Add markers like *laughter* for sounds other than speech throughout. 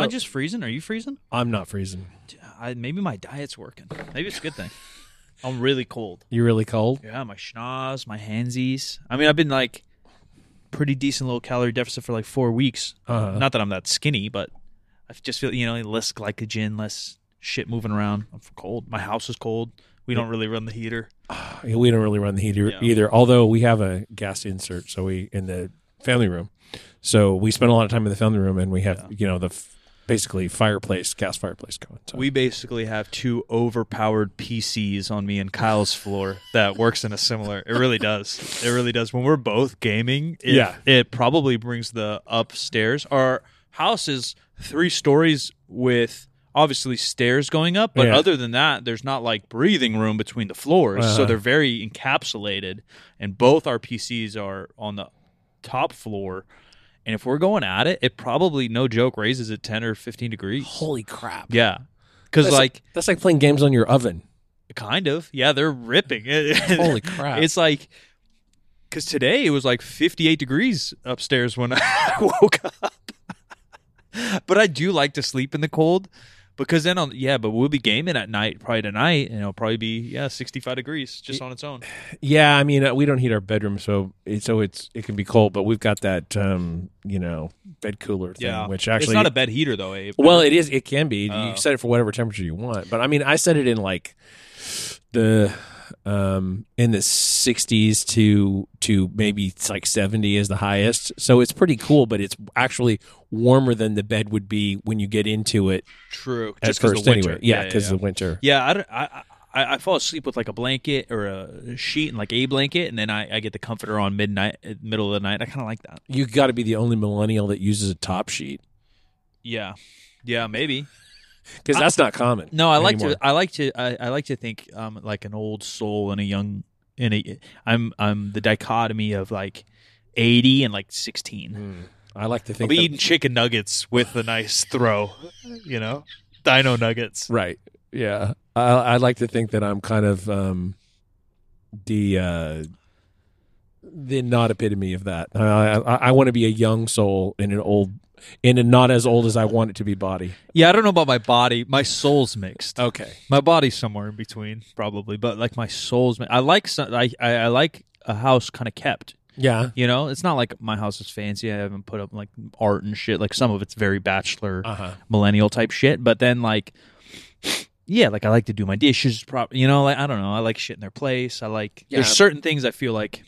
I just freezing? Are you freezing? I'm not freezing. I, maybe my diet's working. Maybe it's a good thing. I'm really cold. You really cold? Yeah, my schnoz, my handsies. I mean, I've been like pretty decent little calorie deficit for like four weeks. Uh-huh. Not that I'm that skinny, but I just feel you know less glycogen, less shit moving around. I'm cold. My house is cold. We don't really run the heater. *sighs* We don't really run the heater Yeah. either. Although we have a gas insert, so we in the family room. So we spend a lot of time in the family room, and we have you know the f- basically fireplace, gas fireplace going. So. We basically have two overpowered PCs on me and Kyle's floor that works in a similar. It really does. It really does. When we're both gaming, it, Yeah. it probably brings the upstairs. Our house is three stories with obviously stairs going up, but Yeah. other than that, there's not like breathing room between the floors, so Uh-huh. they're very encapsulated. And both our PCs are on the top floor. And if we're going at it, it probably no joke raises it ten or fifteen degrees. Holy crap! Yeah. Because, like, that's like playing games on your oven. kind of. Yeah, they're ripping. *laughs* Holy crap! It's like, because today it was like 58 degrees upstairs when *laughs* I woke up. but I do like to sleep in the cold because then, on yeah, but we'll be gaming at night probably tonight and it'll probably be, yeah, 65 degrees just on its own. yeah, I mean uh, we don't heat our bedroom, so it, so it's it can be cold, but we've got that um you know bed cooler thing, Yeah. which actually it's not a bed heater, though, Abe. Well, it is. It can be. Oh. You set it for whatever temperature you want. But I mean, I set it in like the um in the 60s to to maybe it's like 70 is the highest. So it's pretty cool, but it's actually warmer than the bed would be when you get into it True. at Just first anyway. Yeah, yeah, because yeah. the winter. Yeah, I, don't- I, I, I fall asleep with like a blanket or a sheet and like a blanket, and then I, I get the comforter on midnight, uh, middle of the night. I kind of like that. You got to be the only millennial that uses a top sheet Yeah, yeah, maybe. *laughs* because that's not common. No, I like anymore. to. I like to. I, I like to think um like an old soul and a young. In a, I'm I'm the dichotomy of like eighty and like sixteen. Mm. I like to think. I'll be that- eating chicken nuggets with a nice throw, you know, dino nuggets. Right. Yeah. I, I like to think that I'm kind of um, the uh, the not epitome of that. I, I, I want to be a young soul in an old, in a not as old as I want it to be body. Yeah, I don't know about my body. My soul's mixed. Okay. My body's somewhere in between, probably, but like my soul's. mi- I like some. I I, I like a house kind of kept. Yeah. You know, it's not like my house is fancy. I haven't put up like art and shit. Like some of it's very bachelor, Uh huh. millennial type shit. But then like, yeah, like I like to do my dishes. Prop, you know, like I don't know. I like shit in their place. I like. Yeah. There's certain things I feel like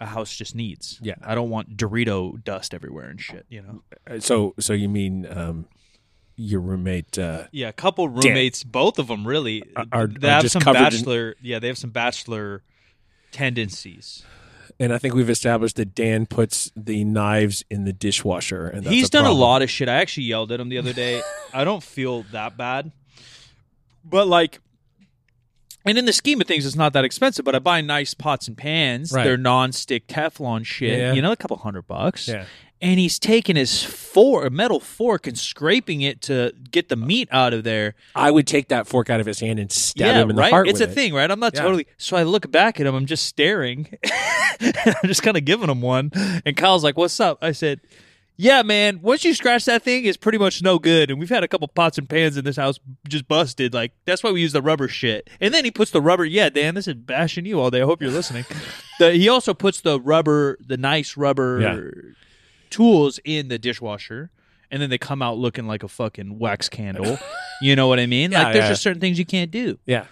a house just needs. Yeah. I don't want Dorito dust everywhere and shit. You know. So so you mean um, your roommate? Uh, Yeah, a couple roommates, both of them really Are- are- they have just some covered in- bachelor. Yeah, they have some bachelor tendencies. and I think we've established that Dan puts the knives in the dishwasher, and that's He's a done problem. a lot of shit. I actually yelled at him the other day. *laughs* I don't feel that bad, but like, and in the scheme of things, it's not that expensive. But I buy nice pots and pans. Right. They're non-stick Teflon shit. Yeah. You know, a couple hundred bucks. Yeah. And he's taking his fork, a metal fork, and scraping it to get the meat out of there. I would take that fork out of his hand and stab yeah, him in right. the heart. it's with a it. thing, right? I'm not Yeah. totally. So I look back at him. I'm just staring. *laughs* I'm just kind of giving him one. And Kyle's like, "What's up?" I said, "Yeah, man. Once you scratch that thing, it's pretty much no good. And we've had a couple pots and pans in this house just busted. Like that's why we use the rubber shit. And then he puts the rubber. Yeah, Dan, this is bashing you all day. I hope you're listening. *laughs* the, he also puts the rubber, the nice rubber tools in the dishwasher." And then they come out looking like a fucking wax candle. *laughs* You know what I mean? Yeah, like there's yeah. just certain things you can't do. Yeah.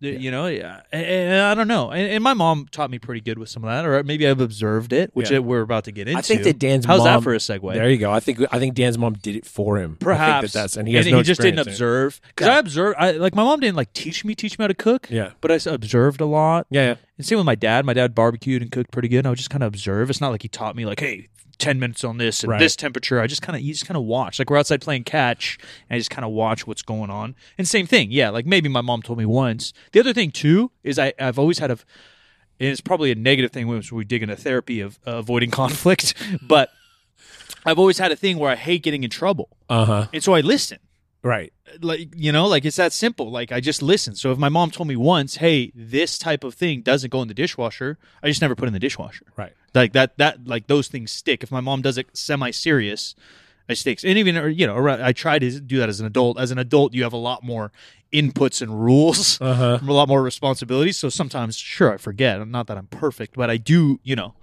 The- You know, yeah. And, and I don't know. And, and my mom taught me pretty good with some of that, or maybe I've observed it, which Yeah. we're about to get into. I think that Dan's how's mom, that for a segue? There you go. I think I think Dan's mom did it for him. I think Perhaps that that's and he has no just didn't experience in it. observe because I observed. I like my mom didn't like teach me teach me how to cook. Yeah. but I observed a lot. Yeah, yeah. And same with my dad. My dad barbecued and cooked pretty good. And I would just kind of observe. It's not like he taught me like, hey, ten minutes on this and Right. this temperature. I just kind of you just kind of watch. Like we're outside playing catch, and I just kind of watch what's going on. And same thing, yeah. Like maybe my mom told me once. The other thing too is I I've always had a. And it's probably a negative thing when we dig into therapy of uh, avoiding *laughs* conflict, but I've always had a thing where I hate getting in trouble, Uh huh. and so I listen Right. like you know like it's that simple like i just listen so if my mom told me once hey this type of thing doesn't go in the dishwasher i just never put it in the dishwasher Right. like that that like those things stick if my mom does it semi serious It stinks. And even or, you know, I try to do that as an adult. As an adult, you have a lot more inputs and rules, Uh huh. *laughs* a lot more responsibilities. So sometimes, sure, I forget. Not that I'm perfect, but I do. You know,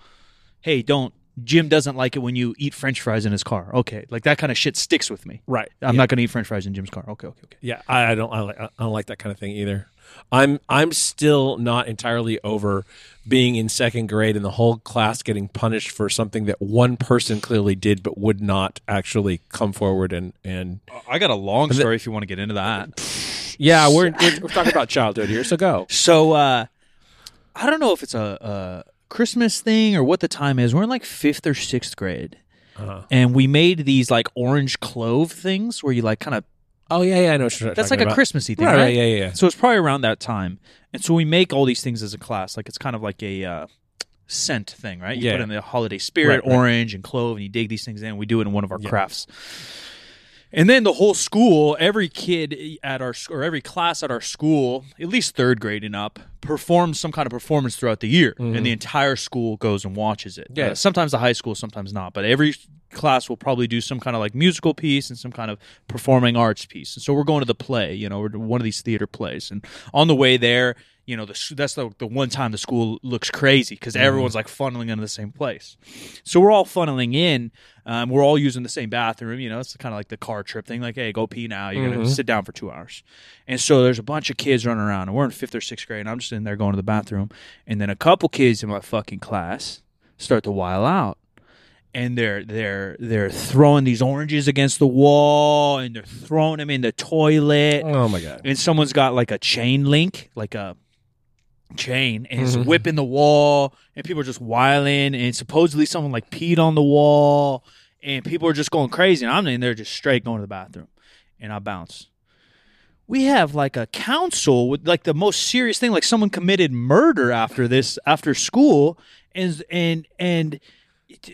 hey, don't. Jim doesn't like it when you eat French fries in his car. Okay, like that kind of shit sticks with me. Right. I'm yeah. not going to eat French fries in Jim's car. Okay, okay, okay. Yeah, I, I don't. I, like, I don't like that kind of thing either. I'm. I'm still not entirely over being in second grade and the whole class getting punished for something that one person clearly did, but would not actually come forward and and. I got a long story if you want to get into that. *laughs* Yeah, we're we're, we're talking about childhood here, so go. So uh I don't know if it's a, a Christmas thing or what the time is. We're in like fifth or sixth grade, Uh-huh. and we made these like orange clove things where you like kind of Oh yeah, yeah, I know. What you're that's like a about. Christmassy thing, Right, right? right, yeah, yeah, yeah. So it's probably around that time, and so we make all these things as a class. Like it's kind of like a uh, scent thing, right? You Yeah. put in the holiday spirit, right. orange and clove, and you dig these things in. We do it in one of our Yeah. crafts. And then the whole school, every kid at our or every class at our school, at least third grade and up, performs some kind of performance throughout the year, and the entire school goes and watches it. Mm-hmm. Yeah. Uh, sometimes the high school, sometimes not, but every class will probably do some kind of like musical piece and some kind of performing arts piece. And so we're going to the play, you know, we're to one of these theater plays, and on the way there, you know, the, that's the, the one time the school looks crazy because everyone's like funneling into the same place. So we're all funneling in. Um, we're all using the same bathroom. You know, it's kind of like the car trip thing. Like, hey, go pee now. You're gonna sit down for two hours. And so there's a bunch of kids running around, and we're in fifth or sixth grade. And I'm just in there going to the bathroom, and then a couple kids in my fucking class start to while out. And they're they're they're throwing these oranges against the wall, and they're throwing them in the toilet Oh my god. and someone's got like a chain link, like a chain, and it's Mhm. whipping the wall, and people are just whiling, and supposedly someone like peed on the wall, and people are just going crazy, and I'm in there just straight going to the bathroom, and I bounce. We have like a council with like the most serious thing, like someone committed murder after this after school, and and and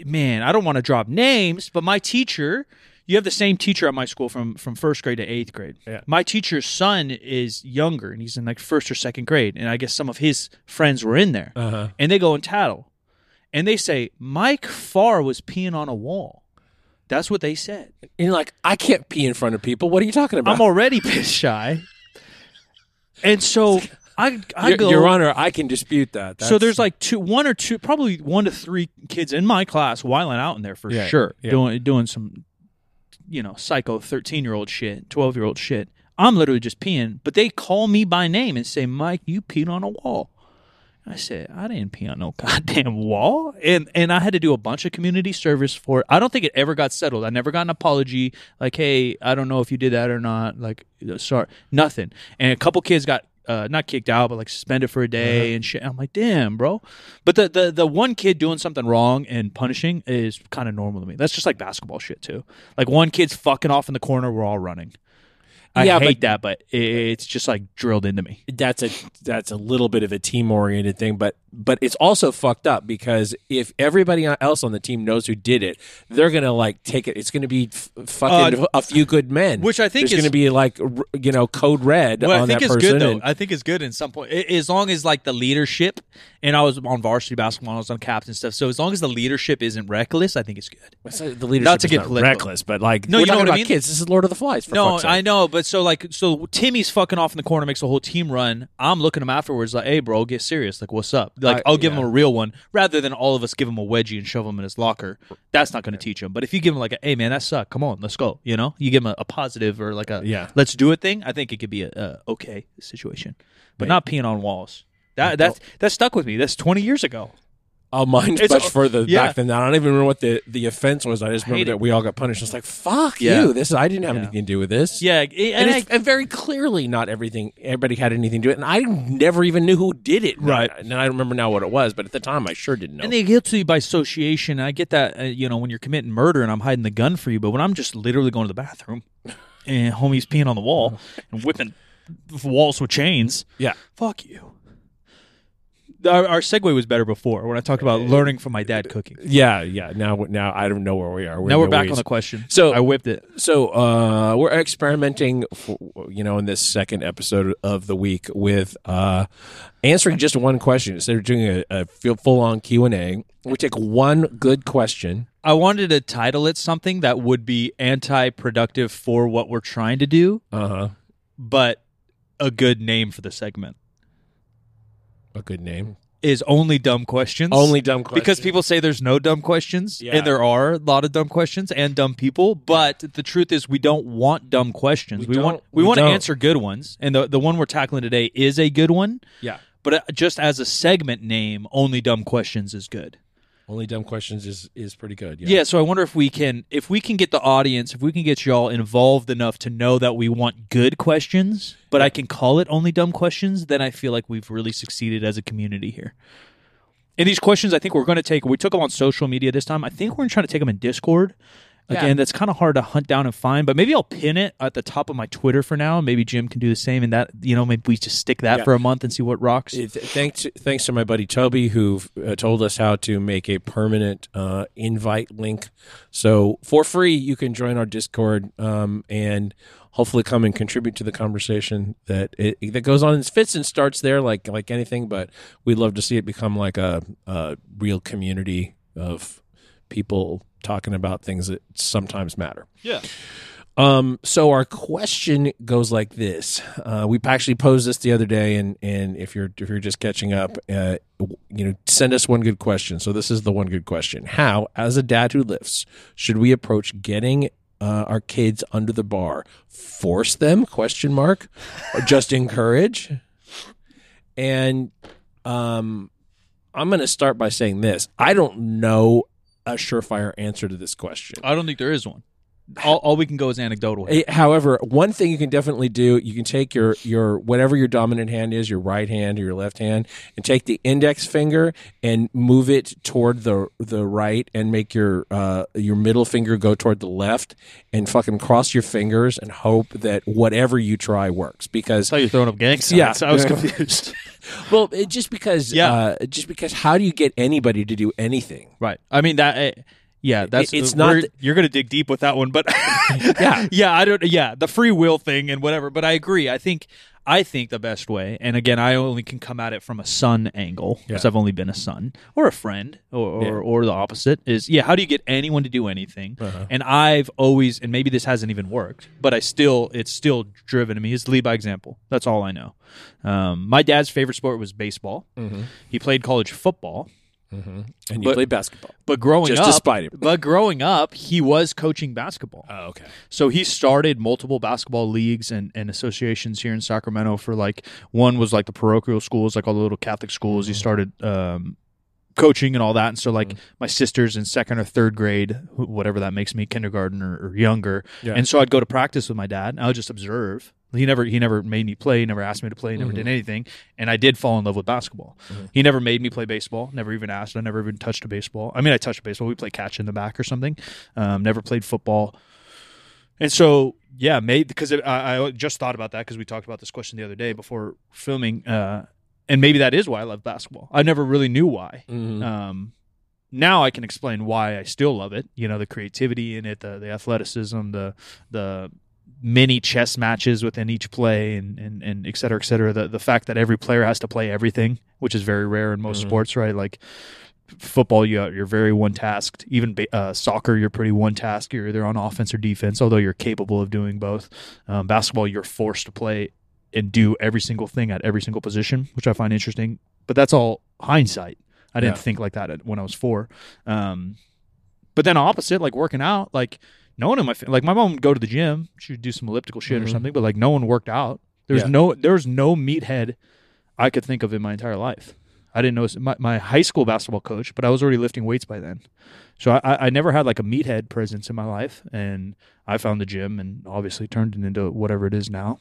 man, I don't want to drop names, but my teacher, you have the same teacher at my school from from first grade to eighth grade. Yeah. My teacher's son is younger, and he's in like first or second grade, and I guess some of his friends were in there, Uh huh. and they go and tattle, and they say Mike Farr was peeing on a wall. That's what they said. And you're like, I can't pee in front of people. What are you talking about? I'm already *laughs* piss shy, and so I I Your, go. Your Honor, I can dispute that. so there's like two, one or two, probably one to three kids in my class whiling out in there for Yeah, sure, yeah. doing doing some, you know, psycho thirteen year old shit, twelve year old shit. I'm literally just peeing, but they call me by name and say, "Mike, you peed on a wall." I said, "I didn't pee on no *laughs* goddamn wall," and and I had to do a bunch of community service for it. I don't think it ever got settled. I never got an apology, like, "Hey, I don't know if you did that or not." Like, uh, sorry, nothing. And a couple kids got uh, not kicked out, but like suspended for a day and shit. I'm like, damn, bro. But the, the the one kid doing something wrong and punishing is kind of normal to me. That's just like basketball shit too. Like one kid's fucking off in the corner, we're all running. I Yeah, hate but- that, but it's just like drilled into me. that's a that's a little bit of a team oriented thing, but but it's also fucked up because if everybody else on the team knows who did it, they're gonna like take it. It's gonna be f- fucking Uh, a few good men, which I think there's is- gonna be like you know code red What on I think that is person. good though. and- I think is good in some point, I- as long as like the leadership. And I was on varsity basketball, I was on captain stuff. So as long as the leadership isn't reckless, I think it's good. So the leadership Not to is get not reckless, but like No, we're you know what I mean? kids. This is Lord of the Flies. For no. I know, but so like so Timmy's fucking off in the corner, makes a whole team run. I'm looking him afterwards, like, hey, bro, get serious. Like, what's up? Like, I- I'll give yeah. him a real one rather than all of us give him a wedgie and shove him in his locker. That's not going to teach him. But if you give him like, a, hey, man, that sucked. Come on, let's go. You know, you give him a, a positive or like a Yeah. let's do it thing. I think it could be a, a okay situation, but not peeing on walls. That that that stuck with me. That's 20 years ago. Oh, mine's It's much all- further yeah. back than that. I don't even remember what the, the offense was. I just hate remember it. that we all got punished. It's like fuck Yeah. you. This I didn't have Yeah. anything to do with this. Yeah, and, and, I, and very clearly not everything. Everybody had anything to do it, and I never even knew who did it. Right. And I remember now what it was, but at the time I sure didn't know. And they guilty by association. I get that, uh, you know, when you're committing murder and I'm hiding the gun for you, but when I'm just literally going to the bathroom *laughs* and homie's peeing on the wall and whipping walls with chains, yeah. fuck you. Our, our segue was better before when I talked about learning from my dad cooking. Yeah, yeah. Now, now I don't know where we are. Now we're back ways. on the question. So- I whipped it. So uh, we're experimenting, for, you know, in this second episode of the week with uh, answering just one question instead of doing a, a full on Q and A. We take one good question. I wanted to title it something that would be anti-productive for what we're trying to do, Uh huh. but a good name for the segment A good name. is only dumb questions. Only dumb question. because people say there's no dumb questions, Yeah. and there are a lot of dumb questions and dumb people. But the truth is, we don't want dumb questions. We We, want we, We want to don't. answer good ones, and the the one we're tackling today is a good one. Yeah. But uh, just as a segment name, only dumb questions is good. Only dumb questions is is pretty good. Yeah. So I wonder if we can if we can get the audience, if we can get y'all involved enough to know that we want good questions, but I can call it only dumb questions, then I feel like we've really succeeded as a community here. And these questions, I think we're going to take. We took them on social media this time. I think we're trying to take them in Discord. Yeah. Again, that's kind of hard to hunt down and find, but maybe I'll pin it at the top of my Twitter for now. Maybe Jim can do the same, and that you know maybe we just stick that Yeah. for a month and see what rocks. Th- thanks, thanks to my buddy Toby who uh, told us how to make a permanent uh, invite link. So for free, you can join our Discord um, and hopefully come and contribute to the conversation that it, that goes on. It fits and starts there, like like anything. But we'd love to see it become like a, a real community of people talking about things that sometimes matter. yeah. Um, so our question goes like this. Uh, we actually posed this the other day, and and if you're if you're just catching up, uh, you know, send us one good question. So this is the one good question: How, as a dad who lifts, should we approach getting uh, our kids under the bar? Force them? Question mark? Or just encourage? And um, I'm going to start by saying this: I don't know a surefire answer to this question. I don't think there is one. All, all we can go is anecdotal. here. Eh, However, one thing you can definitely do, you can take your your whatever your dominant hand is, your right hand or your left hand, and take the index finger and move it toward the the right, and make your uh, your middle finger go toward the left, and fucking cross your fingers and hope that whatever you try works. Because I thought you were throwing up gang Yeah. signs. I was confused. *laughs* *laughs* well, it, just because Yeah. uh, just because how do you get anybody to do anything? right. I mean that. eh, yeah, that's it's uh, not th- you're going to dig deep with that one, but *laughs* Yeah. yeah. I don't. Yeah, the free will thing and whatever. But I agree. I think. I think the best way, and again, I only can come at it from a son angle because Yeah. I've only been a son or a friend or or, Yeah. or the opposite. Is yeah, how do you get anyone to do anything? Uh-huh. And I've always, and maybe this hasn't even worked, but I still, it's still driven to me is lead by example. That's all I know. Um, my dad's favorite sport was baseball. Mm-hmm. He played college football, Mm-hmm. And you But- play basketball. but growing Just up, despite it. but growing up, he was coaching basketball. Oh, okay. So he started multiple basketball leagues and, and associations here in Sacramento for like one was like the parochial schools, like all the little Catholic schools. He started um, coaching and all that. And so like my sisters in second or third grade, whatever that makes me, kindergarten or, or younger. Yeah. And so I'd go to practice with my dad and I would just observe. He never he never made me play, never asked me to play, never did anything. And I did fall in love with basketball. He never made me play baseball, never even asked. I never even touched a baseball. I mean I touched a baseball. We played catch in the back or something. Um, never played football. And so, yeah, made because I, I just thought about that because we talked about this question the other day before filming, uh, and maybe that is why I love basketball. I never really knew why. Mhm. Um, now I can explain why I still love it. You know, the creativity in it, the the athleticism, the the mini chess matches within each play, and and and et cetera, et cetera. The the fact that every player has to play everything, which is very rare in most Mhm. sports, right? Like football you you're very one tasked even uh, soccer you're pretty one tasked you're either on offense or defense although you're capable of doing both um, basketball you're forced to play and do every single thing at every single position which i find interesting but that's all hindsight i didn't Yeah. think like that when i was four um, but then opposite like working out like no one in my like my mom would go to the gym she would do some elliptical shit or Mhm. something but like no one worked out there's Yeah. no there's no meathead i could think of in my entire life I didn't know my, my high school basketball coach, but I was already lifting weights by then. So I, I I never had like a meathead presence in my life, and I found the gym and obviously turned it into whatever it is now.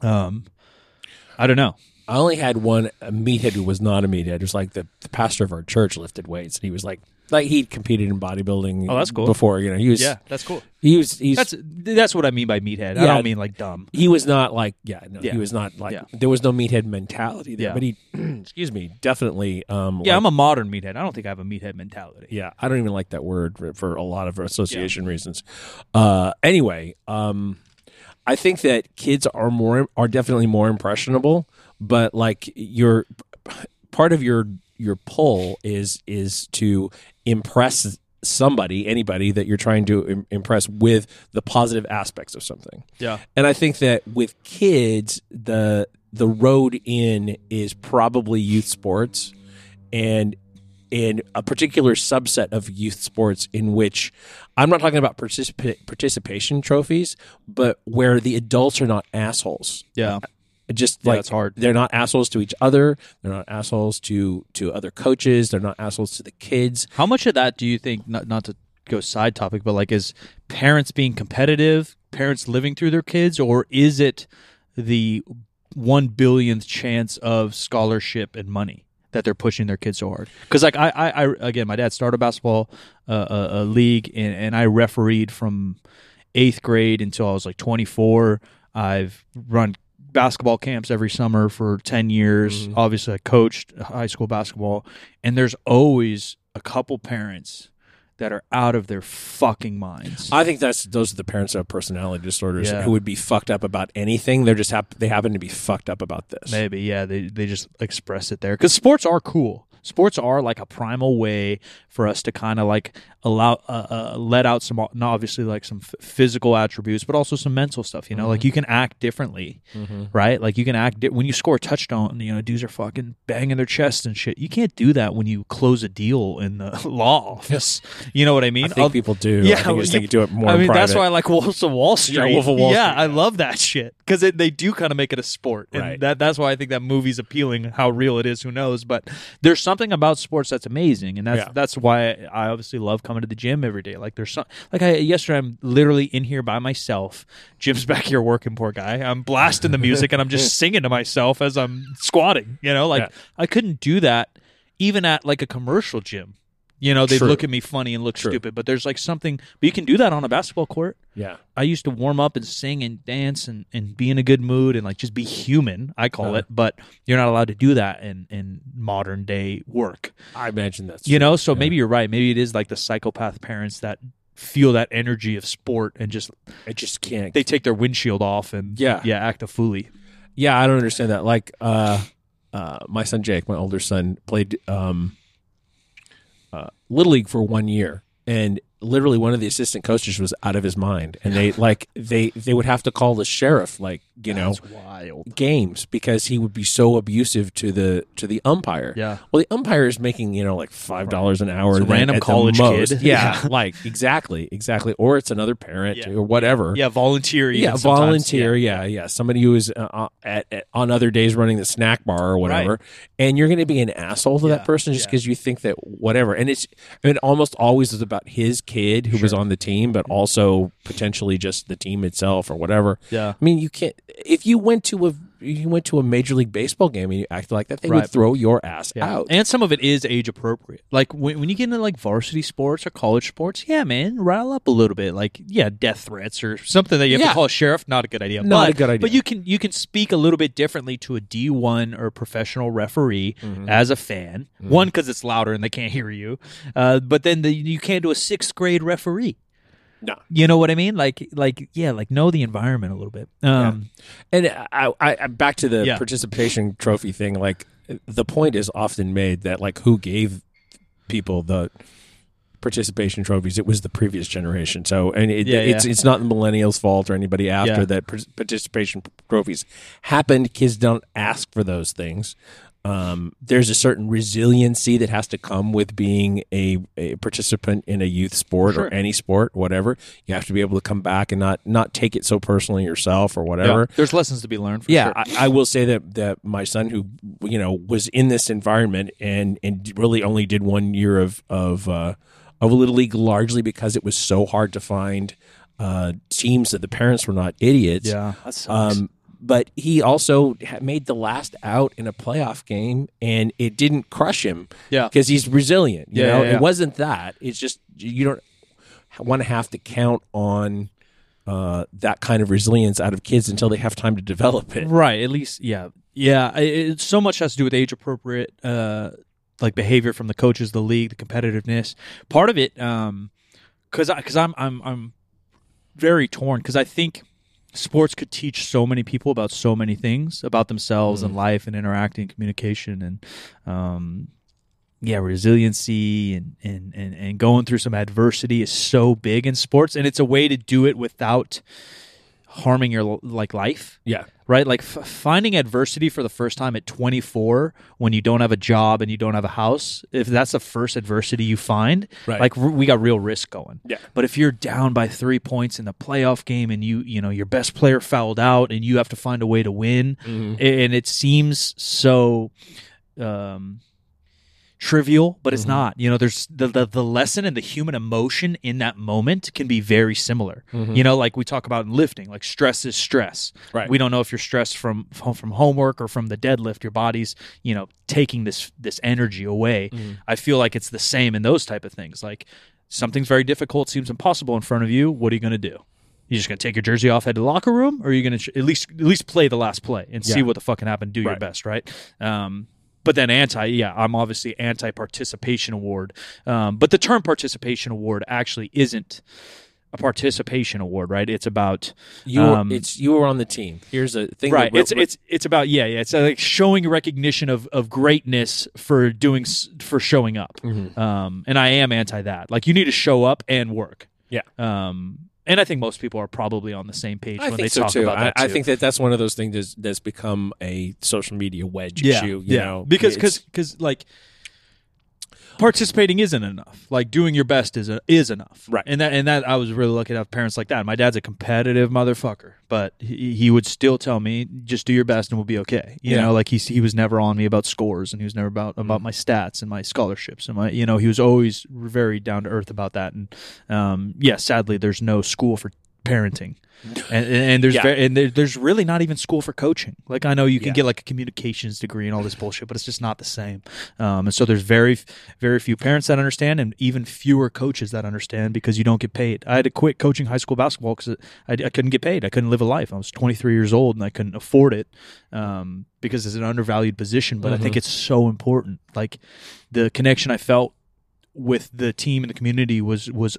Um, I don't know. I only had one a meathead who was not a meathead. It was like the, the pastor of our church lifted weights, and he was like like he competed in bodybuilding. Oh, that's cool. Before you know, he was Yeah, that's cool. he was he's That's that's what I mean by meathead. I don't mean like dumb. he was not like yeah no Yeah. he was not like Yeah. there was no meathead mentality there Yeah. but he *clears throat* excuse me definitely um Yeah, like- I'm a modern meathead. I don't think I have a meathead mentality. yeah I don't even like that word for, for a lot of association reasons uh anyway um I think that kids are more are definitely more impressionable but like your part of your your pull is is to impress somebody anybody that you're trying to im- impress with the positive aspects of something Yeah. and I think that with kids, the the road in is probably youth sports, and in a particular subset of youth sports in which I'm not talking about participa- participation trophies, but where the adults are not assholes. Yeah. Just Yeah, like it's hard. they're not assholes to each other. They're not assholes to to other coaches. They're not assholes to the kids. How much of that do you think not not to go side topic, but like is parents being competitive, parents living through their kids, or is it the one billionth chance of scholarship and money that they're pushing their kids so hard? Because like I, I, I again, my dad started basketball uh, a, a league, and, and I refereed from eighth grade until I was like 24. I've run basketball camps every summer for 10 years. Mhm. Obviously, I coached high school basketball, and there's always a couple parents that are out of their fucking minds. I think that's those are the parents that have personality disorders Yeah. who would be fucked up about anything. They're just hap- they happen to be fucked up about this. Maybe, yeah, they they just express it there because sports are cool. Sports are like a primal way for us to kind of like allow, uh, uh, let out some, not obviously like some f- physical attributes, but also some mental stuff. You know, like you can act differently, right? Like you can act di- when you score a touchdown. You know, dudes are fucking banging their chests and shit. You can't do that when you close a deal in the *laughs* law office. You know what I mean? I think Oth- people do. Yeah, I think, you- do it more. I mean, that's why I like Wolves of Wall Street. Wolf of Wall yeah, Street, I love that shit because they do kind of make it a sport, and Right. that that's why I think that movie's appealing. How real it is, who knows? But there's something about sports that's amazing, and that's Yeah. that's why I obviously love coming to the gym every day. Like there's some like I yesterday, I'm literally in here by myself. Jim's *laughs* back here working, poor guy. I'm blasting the music and I'm just *laughs* singing to myself as I'm squatting. You know, like Yeah. I couldn't do that even at like a commercial gym. You know, they'd True. look at me funny and look True. stupid, but there's like something, but you can do that on a basketball court. yeah. I used to warm up and sing and dance and, and be in a good mood and like just be human, I call Uh-huh. it, but you're not allowed to do that in, in modern day work. I imagine that's You true. know, so Yeah. maybe you're right. Maybe it is like the psychopath parents that feel that energy of sport and just I just can't. they take their windshield off and Yeah. yeah, act a foolie. yeah, I don't understand that. Like, uh, uh, my son Jake, my older son, played um, uh, little league for one year, and literally one of the assistant coaches was out of his mind, and they like they they would have to call the sheriff, like you know, wild. games because he would be so abusive to the to the umpire. Yeah. Well, the umpire is making you know like five dollars an hour. It's a random college kid. *laughs* Yeah, Yeah. like exactly, exactly. Or it's another parent Yeah. or whatever. Yeah, volunteer. Yeah, sometimes. volunteer. Yeah. yeah, Somebody who is uh, uh, at, at on other days running the snack bar or whatever, and you're going to be an asshole to Yeah, that person just yeah. because you think that whatever. And it's it almost always is about his kid who was on the team, but also potentially just the team itself or whatever. Yeah. I mean, you can't if you went to a you went to a major league baseball game and you acted like that, they Right. would throw your ass Yeah. out. And some of it is age appropriate. Like when, when you get into like varsity sports or college sports, yeah, man, rile up a little bit. Like yeah, death threats or something that you have Yeah. to call a sheriff. Not a good idea. Not but, a good idea. But you can you can speak a little bit differently to a D one or professional referee Mm-hmm. as a fan. One because it's louder and they can't hear you. Uh, but then the, you can't do a sixth grade referee. No. You know what I mean? Like like yeah, like know the environment a little bit. Um, And I, I, I back to the Yeah. participation trophy thing. Like the point is often made that like who gave people the participation trophies? It was the previous generation. So and it, Yeah, it's yeah. it's not the millennials' fault or anybody after Yeah. that participation trophies happened. Kids don't ask for those things. Um, there's a certain resiliency that has to come with being a, a participant in a youth sport Sure. or any sport, whatever. You have to be able to come back and not not take it so personally yourself or whatever. yeah. There's lessons to be learned. For Yeah, sure. I, I will say that that my son, who you know was in this environment and and really only did one year of of uh, of little league, largely because it was so hard to find uh, teams that the parents were not idiots. yeah. That sucks. Um, but he also made the last out in a playoff game, and it didn't crush him. Yeah. because he's resilient. You Yeah, know, yeah, yeah. it wasn't that. It's just you don't want to have to count on uh, that kind of resilience out of kids until they have time to develop it. Right. At least, yeah, yeah. It, it so much has to do with age appropriate, uh, like behavior from the coaches, the league, the competitiveness. Part of it, um, because because I'm I'm I'm very torn because I think sports could teach so many people about so many things about themselves and life and interacting, communication, and um, yeah, resiliency and, and and and going through some adversity is so big in sports, and it's a way to do it without harming your like life Yeah, right? Like f- finding adversity for the first time at 24 when you don't have a job and you don't have a house. If that's the first adversity you find, Right. like r- we got real risk going. Yeah. But if you're down by three points in the playoff game and you you know your best player fouled out and you have to find a way to win, a- and it seems so. Um, trivial but it's mm-hmm. not. You know there's the, the the lesson and the human emotion in that moment can be very similar. Mm-hmm. You know like we talk about in lifting like stress is stress. Right. we don't know if you're stressed from from homework or from the deadlift your body's you know taking this this energy away. Mm-hmm. I feel like it's the same in those type of things. Like something's very difficult seems impossible in front of you. What are you going to do? You're just gonna take your jersey off, head to the locker room, or are you gonna at least at least play the last play and see what the fucking happened? Do your best, right? Um, but then anti, yeah, I'm obviously anti participation award. Um, but the term participation award actually isn't a participation award, right? It's about you were, Um, it's you were on the team. Here's a thing. right. that- It's it's it's about yeah, yeah. It's like showing recognition of of greatness for doing for showing up. Mm-hmm. Um, and I am anti that. Like you need to show up and work. Yeah. Um, and I think most people are probably on the same page I when they so talk too. about I, that. I too. think that that's one of those things that's, that's become a social media wedge yeah, issue. You yeah. know, because because because like participating isn't enough. Like doing your best is a, is enough. Right. And that and that I was really lucky to have parents like that. My dad's a competitive motherfucker, but he, he would still tell me just do your best and we'll be okay. You Yeah. know, like he he was never on me about scores and he was never about about Mm. my stats and my scholarships and my you know he was always very down to earth about that. And um, yeah, sadly, there's no school for parenting. And, and, there's Yeah. ve- and there, there's really not even school for coaching. Like I know you can Yeah. get like a communications degree and all this bullshit, but it's just not the same. Um, and so there's very very few parents that understand, and even fewer coaches that understand because you don't get paid. I had to quit coaching high school basketball because I, I couldn't get paid. I couldn't live a life. I was 23 years old and I couldn't afford it um, because it's an undervalued position. But I think it's so important. Like the connection I felt with the team and the community was was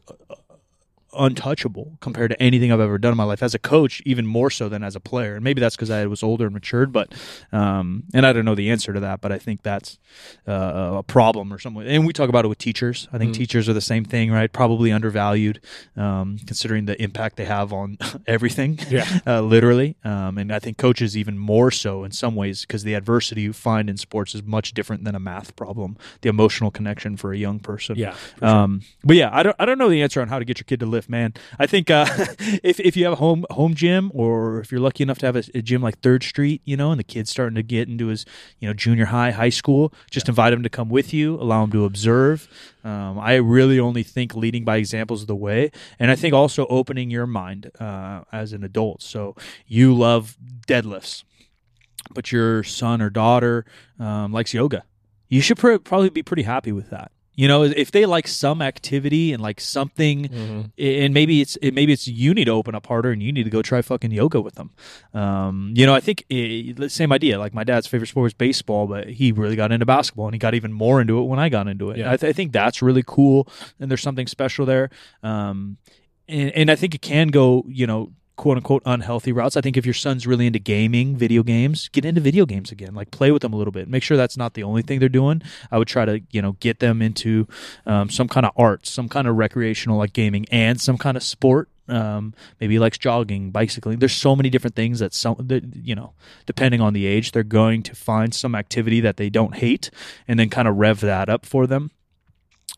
untouchable compared to anything I've ever done in my life as a coach, even more so than as a player. And maybe that's because I was older and matured, but um, and I don't know the answer to that, but I think that's uh, a problem or something. And we talk about it with teachers. I think teachers are the same thing, right? Probably undervalued, um, considering the impact they have on *laughs* everything, Yeah. *laughs* uh, literally. Um, and I think coaches even more so in some ways because the adversity you find in sports is much different than a math problem. The emotional connection for a young person. Yeah, Um, but yeah, I don't I don't know the answer on how to get your kid to lift, man. I think uh, *laughs* if if you have a home home gym or if you're lucky enough to have a, a gym like Third Street, you know, and the kid's starting to get into his you know junior high, high school, just invite him to come with you, allow him to observe. Um, I really only think leading by examples is the way, and I think also opening your mind uh, as an adult. So you love deadlifts, but your son or daughter um, likes yoga. You should pr- probably be pretty happy with that. You know, if they like some activity and like something, Mm-hmm. and maybe it's it, maybe it's you need to open up harder and you need to go try fucking yoga with them. Um, you know, I think eh, the same idea. Like my dad's favorite sport was baseball, but he really got into basketball and he got even more into it when I got into it. Yeah. I, th- I think that's really cool, and there's something special there. Um, and, and I think it can go, you know, quote unquote unhealthy routes. I think if your son's really into gaming, video games, get into video games again. Like play with them a little bit. Make sure that's not the only thing they're doing. I would try to, you know, get them into um, some kind of art, some kind of recreational like gaming, and some kind of sport. Um, maybe he likes jogging, bicycling. There's so many different things that some, that, you know, depending on the age, they're going to find some activity that they don't hate, and then kind of rev that up for them,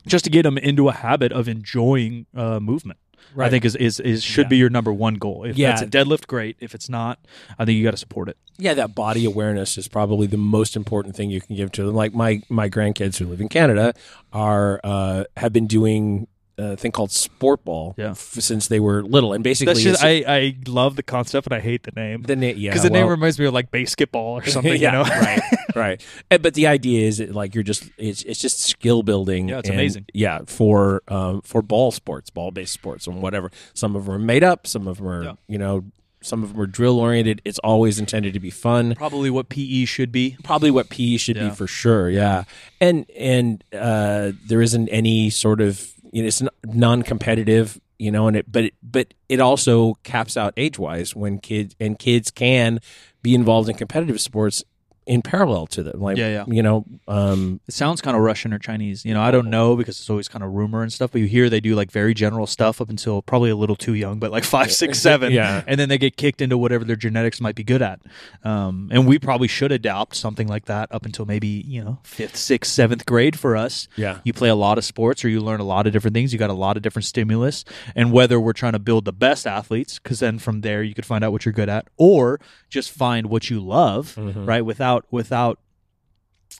just to get them into a habit of enjoying uh, movement. I think is is, is should Yeah. be your number one goal. If Yeah. that's a deadlift, great. If it's not, I think you got to support it. yeah, that body awareness is probably the most important thing you can give to them. Like my my grandkids who live in Canada are uh, have been doing a thing called Sportball Yeah. f- since they were little, and basically, just, I, I love the concept, but I hate the name. the na- yeah, Because the name reminds me of like basketball or *laughs* something, yeah, you know? right, *laughs* right. Uh, But the idea is that, like you're just it's it's just skill building. Yeah, it's and, amazing. Yeah, for um, for ball sports, ball based sports, and whatever. Some of them are made up. Some of them are Yeah. you know. Some of them are drill oriented. It's always intended to be fun. Probably what PE should be. Probably what PE should Yeah. be for sure. Yeah, and and uh, there isn't any sort of you know it's non competitive. You know, and it but it, but it also caps out age wise when kids and kids can be involved in competitive sports in parallel to them. Like Yeah, yeah. you know, um, It sounds kind of Russian or Chinese. You know, I don't know because it's always kind of rumor and stuff. But you hear they do like very general stuff up until probably a little too young, but like five, six, seven. Yeah. And then they get kicked into whatever their genetics might be good at. Um, and we probably should adopt something like that up until maybe, you know, fifth, sixth, seventh grade for us. Yeah. You play a lot of sports or you learn a lot of different things. You got a lot of different stimulus. And whether we're trying to build the best athletes, because then from there you could find out what you're good at, or just find what you love, Mm-hmm. right? Without, without,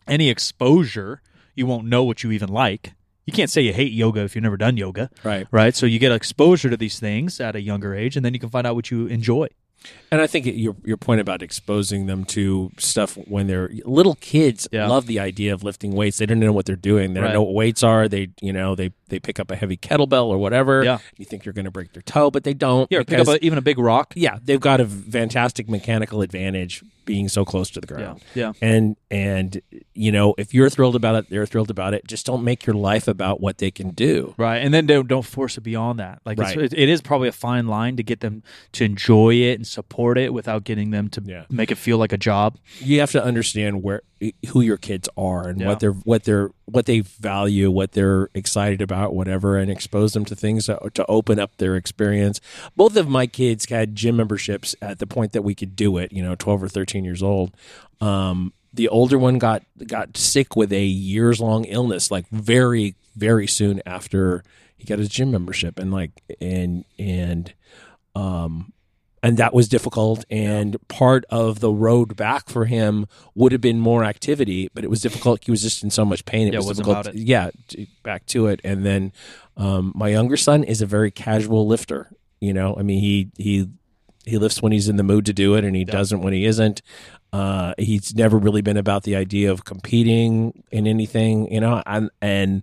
any exposure, you won't know what you even like. You can't say you hate yoga if you've never done yoga, right. right? So you get exposure to these things at a younger age, and then you can find out what you enjoy. And I think your your point about exposing them to stuff when they're little kids Yeah. love the idea of lifting weights. They don't know what they're doing. They Right. don't know what weights are. They you know they they pick up a heavy kettlebell or whatever. Yeah. You think you're going to break their toe, but they don't. Yeah, pick up a, even a big rock. yeah, they've got a fantastic mechanical advantage being so close to the ground. yeah. And and you know, if you're thrilled about it, they're thrilled about it. Just don't make your life about what they can do. Right, and then don't don't force it beyond that. Like it's, Right. it, it is probably a fine line to get them to enjoy it and support it without getting them to Yeah. make it feel like a job. You have to understand where who your kids are and Yeah. what they're what they're what they value, what they're excited about, whatever, and expose them to things to, open up their experience. Both of my kids had gym memberships at the point that we could do it. You know, twelve or thirteen years old. Um, the older one got got sick with a years long illness, like very very soon after he got his gym membership, and like and and um and that was difficult. And part of the road back for him would have been more activity but it was difficult. He was just in so much pain. It Yeah, was difficult. it. yeah back to it. And then um, my younger son is a very casual lifter you know? I mean he he he lifts when he's in the mood to do it and he doesn't when he isn't. Uh, he's never really been about the idea of competing in anything you know? And and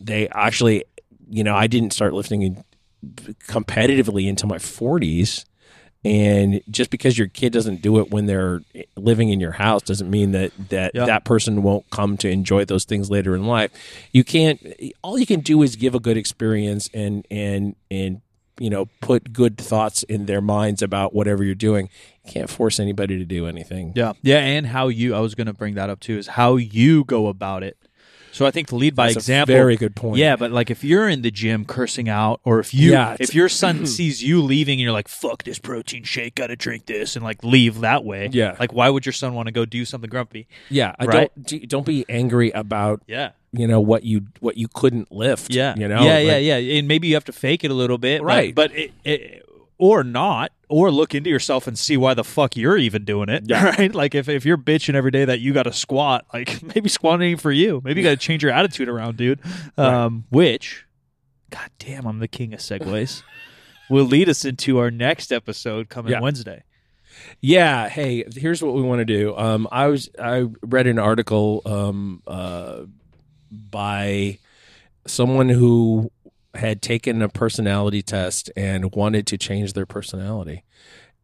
they actually you know i didn't start lifting in, competitively into my 40s and just because your kid doesn't do it when they're living in your house doesn't mean that that Yeah. that person won't come to enjoy those things later in life you can't all you can do is give a good experience and and and you know put good thoughts in their minds about whatever you're doing you can't force anybody to do anything Yeah, yeah, and how you. I was going to bring that up too. Is how you go about it. So I think to lead by example. That's a example. very good point. Yeah, but like if you're in the gym cursing out, or if you, Yeah, if your son *clears throat* sees you leaving and you're like, "Fuck this protein shake, gotta drink this," and like leave that way. Yeah. Like, why would your son want to go do something grumpy? yeah Right. don't do- don't be angry about Yeah. you know what you what you couldn't lift Yeah. you know Yeah, Like, yeah, yeah. And maybe you have to fake it a little bit, but- Right. But, it, it, or not, or look into yourself and see why the fuck you're even doing it. Yeah. *laughs* Right. Like if, if you're bitching every day that you got to squat, like *laughs* maybe squatting for you. Maybe you got to change your attitude around, dude. Um, which, god damn, I'm the king of segues. will lead us into our next episode coming Yeah. Wednesday. Yeah. Hey, here's what we want to do. Um, I was I read an article um, uh, by someone who had taken a personality test and wanted to change their personality.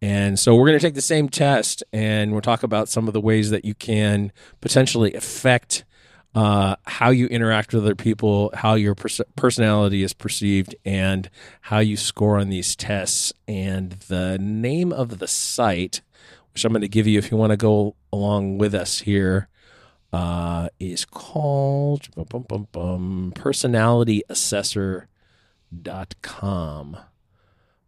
And so we're going to take the same test and we'll talk about some of the ways that you can potentially affect uh, how you interact with other people, how your pers- personality is perceived, and how you score on these tests. And the name of the site, which I'm going to give you if you want to go along with us here, uh, is called bum, bum, bum, bum, personalityassessor.com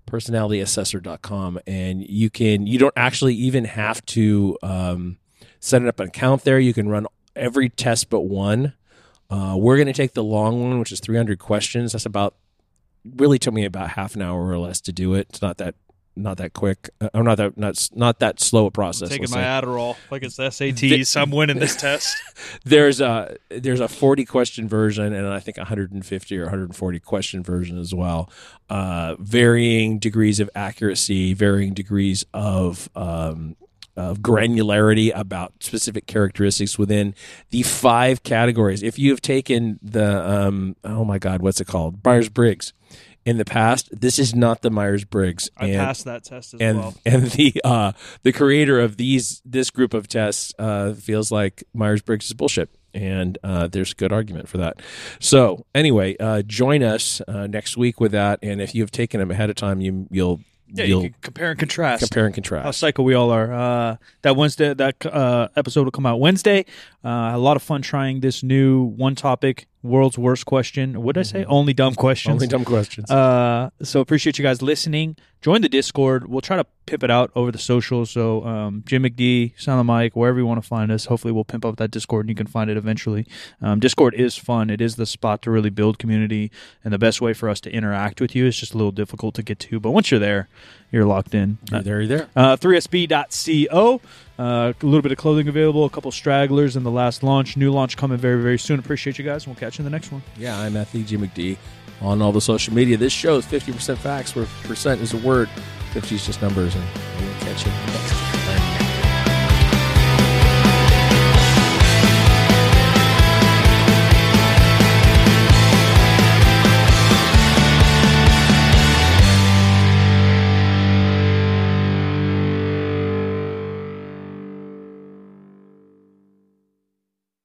personalityassessor.com and you can you don't actually even have to um, set up an account there. You can run every test but one. Uh, we're going to take the long one which is 300 questions. That's about really took me about half an hour or less to do it. It's not that not that quick. Uh, I'm not that not not that slow a process. Taking let's my say. Adderall like it's the SATs. *laughs* I'm winning this test. *laughs* there's a there's a 40 question version and I think 150 or 140 question version as well. Uh, varying degrees of accuracy, varying degrees of um, of granularity about specific characteristics within the five categories. If you have taken the um, oh my god, what's it called, Myers Briggs. In the past, this is not the Myers Briggs. I passed that test as and well. and the uh, the creator of these this group of tests uh, feels like Myers Briggs is bullshit, and uh, there's good argument for that. So anyway, uh, join us uh, next week with that, and if you have taken them ahead of time, you you'll Yeah, you you'll can compare and contrast. compare and contrast. how psycho we all are. Uh, that Wednesday, that uh, episode will come out Wednesday. Uh, a lot of fun trying this new one topic, world's worst question. What did I say? Only dumb questions. Only dumb questions. Uh, so appreciate you guys listening. Join the Discord. We'll try to pimp it out over the socials. So um, Jim McD, Silent Mike, wherever you want to find us. Hopefully, we'll pimp up that Discord and you can find it eventually. Um, Discord is fun. It is the spot to really build community, and the best way for us to interact with you is just a little difficult to get to. But once you're there, you're locked in. You're there, you're there. Uh, 3sb.co. Uh, a little bit of clothing available, a couple stragglers in the last launch. New launch coming very, very soon. Appreciate you guys, and we'll catch you in the next one. Yeah, I'm at the G McD on all the social media. This show is 50% facts, where percent is a word, 50 is just numbers, and we'll catch you next time.